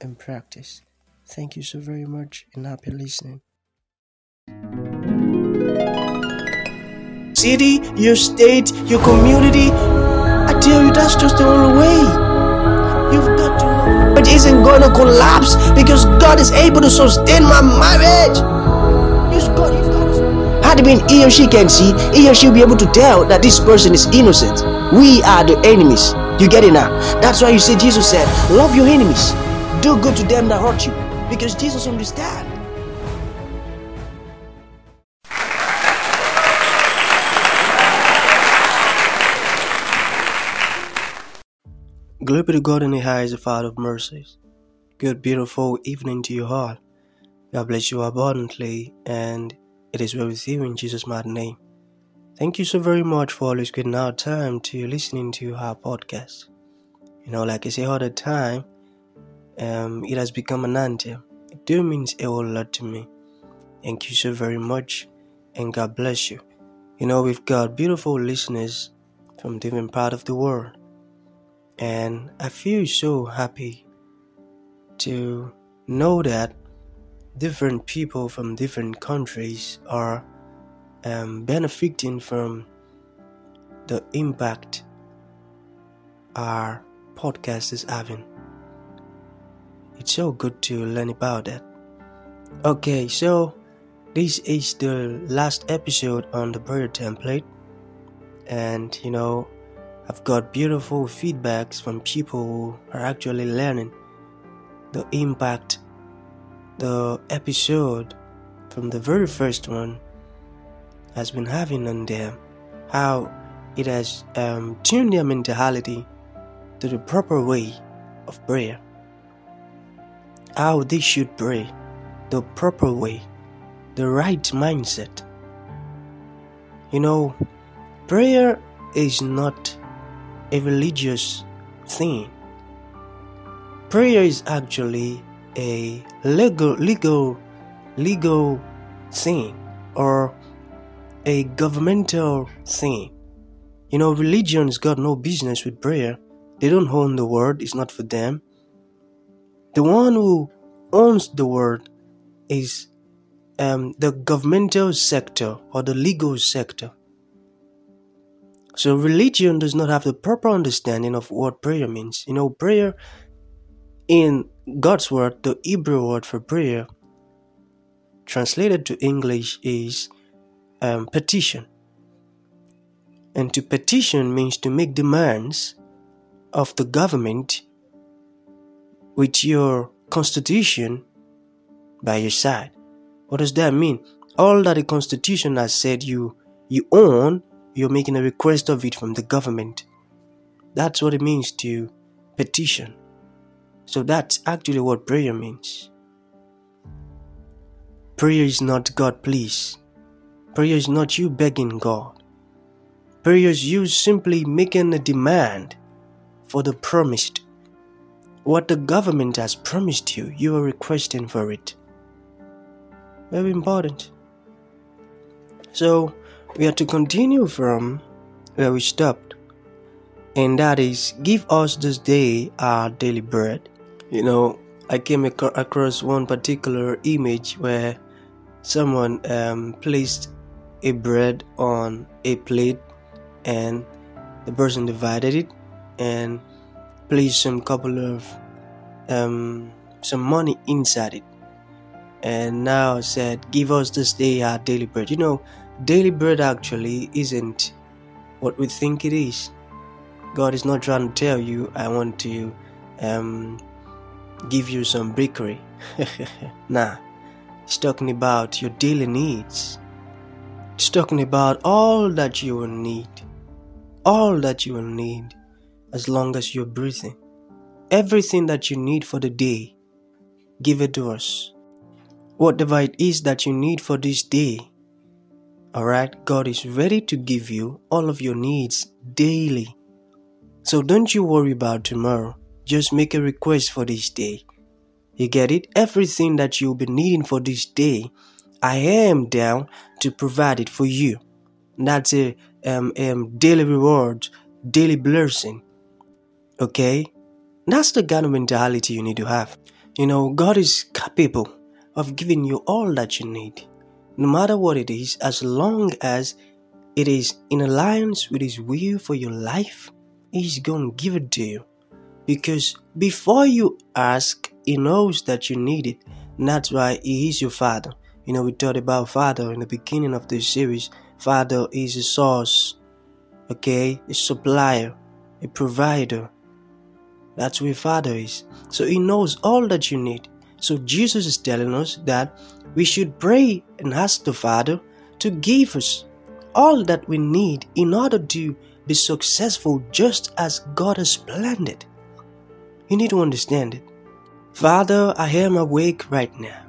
and practice. Thank you so very much and happy listening. City, your state, your community. I tell you, that's just the only way. You've got to know. It isn't going to collapse because God is able to sustain my marriage. Had it been he or she can see, he or she will be able to tell that this person is innocent. We are the enemies. You get it now? That's why you see Jesus said, Love your enemies. Do good to them that hurt you. Because Jesus understands. Glory to God in the highest, the Father of mercies. Good, beautiful evening to you all. God bless you abundantly, and it is well with you in Jesus' mighty name. Thank you so very much for always getting out time to listening to our podcast. You know, like I say all the time, um, it has become an anthem. It do means a whole lot to me. Thank you so very much, and God bless you. You know, we've got beautiful listeners from different part of the world, and I feel so happy to know that different people from different countries are um, benefiting from the impact our podcast is having. It's so good to learn about that. Okay, so this is the last episode on the prayer template, and you know, I've got beautiful feedbacks from people who are actually learning the impact the episode from the very first one has been having on them, how it has um, tuned their mentality to the proper way of prayer, how they should pray the proper way, the right mindset. You know, prayer is not a religious thing. Prayer is actually a legal legal legal thing or a governmental thing. You know, religion's got no business with prayer. They don't own the word, it's not for them. The one who owns the word is um, the governmental sector or the legal sector. So religion does not have the proper understanding of what prayer means. You know, prayer in God's word, the Hebrew word for prayer, translated to English is um, petition. And to petition means to make demands of the government with your constitution by your side. What does that mean? All that the constitution has said you you own, you're making a request of it from the government. That's what it means to petition. So that's actually what prayer means. Prayer is not God, please. Prayer is not you begging God. Prayer is you simply making a demand for the promised. What the government has promised you, you are requesting for it. Very important. So, we are to continue from where we stopped, and that is give us this day our daily bread. You know, I came ac- across one particular image where someone um, placed a bread on a plate and the person divided it and placed some couple of um, some money inside it. And now said give us this day our daily bread. You know daily bread actually isn't what we think it is. God is not trying to tell you i want to um, give you some bakery. Nah. He's talking about your daily needs. He's talking about all that you will need. All that you will need as long as you're breathing. Everything that you need for the day give it to us. Whatever it is that you need for this day, alright, God is ready to give you all of your needs daily. So don't you worry about tomorrow. Just make a request for this day. You get it? Everything that you'll be needing for this day, I am down to provide it for you. That's a um, um, daily reward, daily blessing. Okay? That's the kind of mentality you need to have. You know, God is capable of giving you all that you need, no matter what it is, as long as it is in alliance with His will for your life, He's to give it to you. Because before you ask, He knows that you need it. And that's why He is your Father. You know, we talked about Father in the beginning of this series. Father is a source, okay, a supplier, a provider. That's where Father is. So He knows all that you need. So Jesus is telling us that we should pray and ask the Father to give us all that we need in order to be successful just as God has planned it. You need to understand it. Father, I am awake right now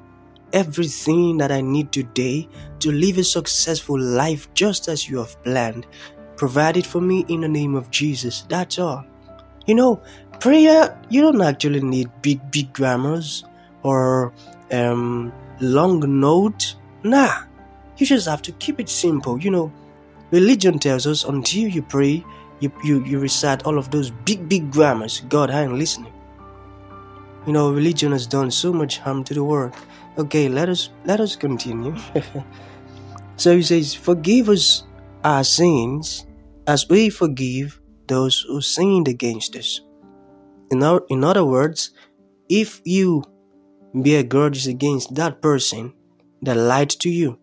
everything that I need today to live a successful life just as you have planned. Provide it for me in the name of Jesus. That's all. You know, prayer, you don't actually need big, big grammars or um, long notes. Nah, you just have to keep it simple. You know, religion tells us until you pray, you, you, you recite all of those big, big grammars. God, I ain't listening. You know, religion has done so much harm to the world. Okay, let us let us continue. so he says, "Forgive us our sins, as we forgive those who sinned against us." In, our, in other words, if you bear grudges against that person that lied to you,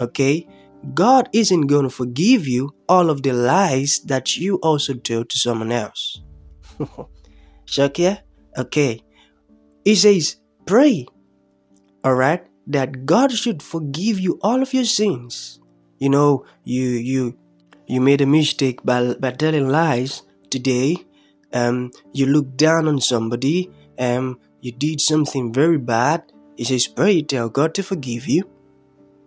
okay, God isn't going to forgive you all of the lies that you also told to someone else. Yeah? Okay. He says, pray all right that god should forgive you all of your sins you know you you you made a mistake by, by telling lies today um you look down on somebody um you did something very bad he says pray tell god to forgive you.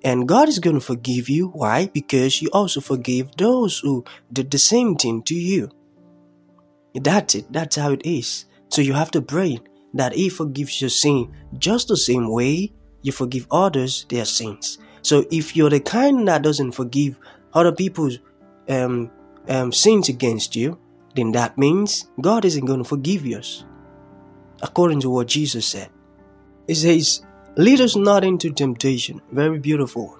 And god is going to forgive you. Why? Because you also forgave those who did the same thing to you. That's it. That's how it is. So you have to pray that He forgives your sin just the same way you forgive others their sins. So if you're the kind that doesn't forgive other people's um, um, sins against you, then that means God isn't going to forgive yours. According to what Jesus said, He says, Lead us not into temptation. Very beautiful.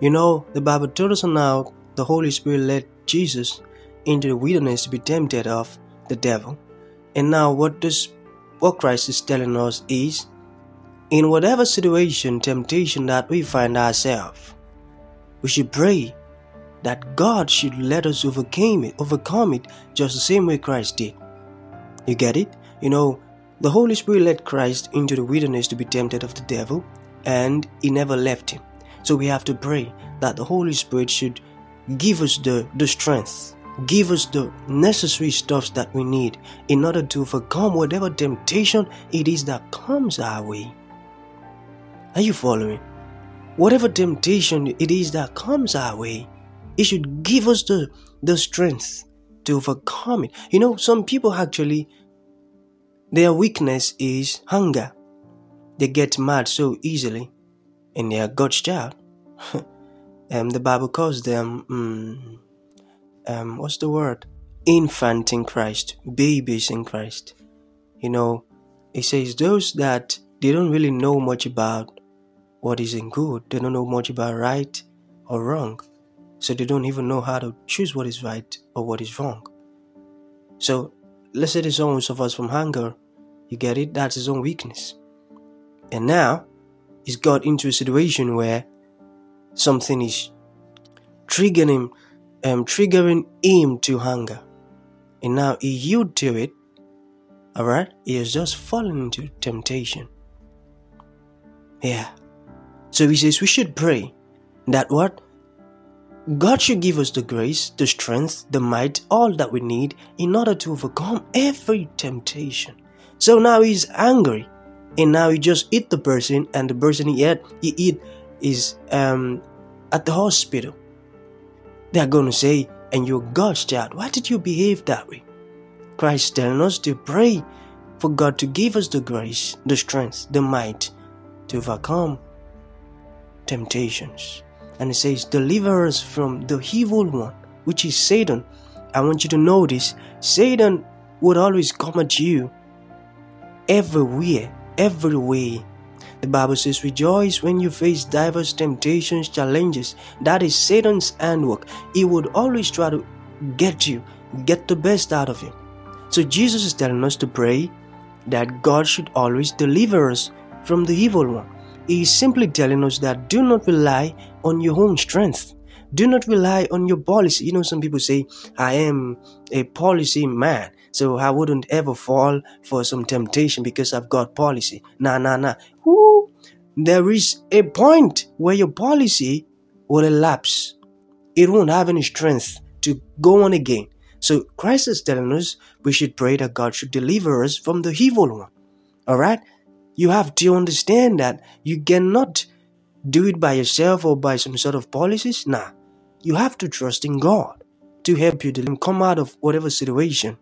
You know, the Bible told us now the Holy Spirit led Jesus into the wilderness to be tempted of the devil. And now, what does what Christ is telling us is in whatever situation, temptation that we find ourselves, we should pray that God should let us overcome it, overcome it just the same way Christ did. You get it? You know, the Holy Spirit led Christ into the wilderness to be tempted of the devil, and he never left him. So we have to pray that the Holy Spirit should give us the, the strength Give us the necessary stuffs that we need in order to overcome whatever temptation it is that comes our way. Are you following? Whatever temptation it is that comes our way, it should give us the, the strength to overcome it. You know, some people actually, their weakness is hunger. They get mad so easily, and they are God's child. and the Bible calls them. Um, um, what's the word? Infant in Christ, babies in Christ. You know, it says those that they don't really know much about what is in good, they don't know much about right or wrong. So they don't even know how to choose what is right or what is wrong. So let's say this someone suffers from hunger, you get it? That's his own weakness. And now he's got into a situation where something is triggering him um, triggering him to hunger. And now he yield to it. Alright? He has just fallen into temptation. Yeah. So he says we should pray that what? God should give us the grace, the strength, the might, all that we need in order to overcome every temptation. So now he's angry. and now he just eat the person and the person he ate he eat is um at the hospital they're going to say and you're god's child why did you behave that way christ telling us to pray for god to give us the grace the strength the might to overcome temptations and it says deliver us from the evil one which is satan i want you to notice satan would always come at you everywhere every way. The Bible says, Rejoice when you face diverse temptations, challenges. That is Satan's handwork. He would always try to get you, get the best out of you. So Jesus is telling us to pray that God should always deliver us from the evil one. He is simply telling us that do not rely on your own strength. Do not rely on your policy. You know, some people say, I am a policy man. So I wouldn't ever fall for some temptation because I've got policy. Nah, nah, nah. Woo. There is a point where your policy will elapse. It won't have any strength to go on again. So Christ is telling us we should pray that God should deliver us from the evil one. All right? You have to understand that you cannot do it by yourself or by some sort of policies. Nah. You have to trust in God to help you to come out of whatever situation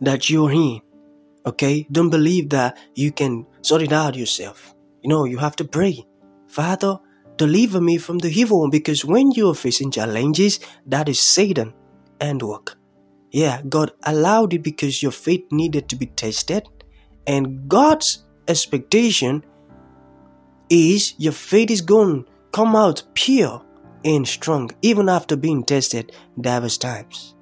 that you're in. Okay? Don't believe that you can sort it out yourself. You know, you have to pray. Father, deliver me from the evil one because when you are facing challenges, that is Satan and work. Yeah, God allowed it because your faith needed to be tested. And God's expectation is your faith is going to come out pure and strong even after being tested diverse times.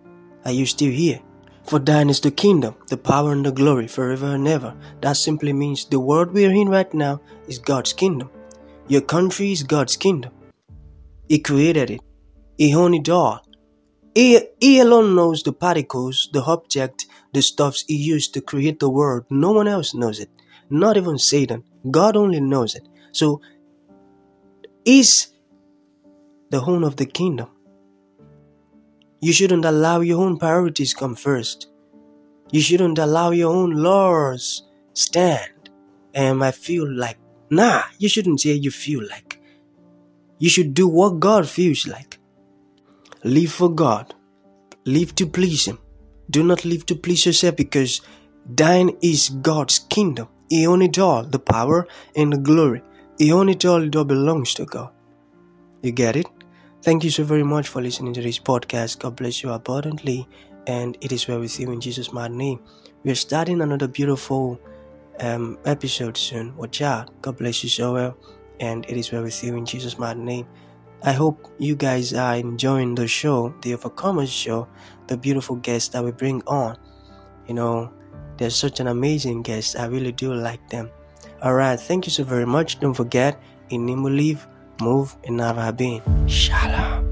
Are you still here? For thine is the kingdom, the power, and the glory forever and ever. That simply means the world we are in right now is God's kingdom. Your country is God's kingdom. He created it. He owns it all. He, he alone knows the particles, the object, the stuffs he used to create the world. No one else knows it. Not even Satan. God only knows it. So, is the home of the kingdom. You shouldn't allow your own priorities come first. You shouldn't allow your own laws stand. And I feel like, nah, you shouldn't say you feel like. You should do what God feels like. Live for God. Live to please Him. Do not live to please yourself because thine is God's kingdom. He it all, the power and the glory. He it all, it all belongs to God. You get it? Thank you so very much for listening to this podcast. God bless you abundantly, and it is well with you in Jesus' mighty name. We are starting another beautiful um, episode soon. Watch out. God bless you so well, and it is well with you in Jesus' mighty name. I hope you guys are enjoying the show, the Overcomers show, the beautiful guests that we bring on. You know, they're such an amazing guest. I really do like them. Alright, thank you so very much. Don't forget, in name we live move, and never been. Shalom.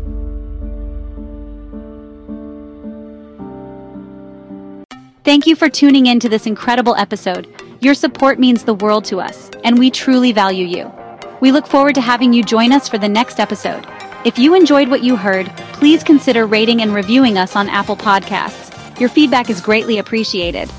Thank you for tuning in to this incredible episode. Your support means the world to us, and we truly value you. We look forward to having you join us for the next episode. If you enjoyed what you heard, please consider rating and reviewing us on Apple Podcasts. Your feedback is greatly appreciated.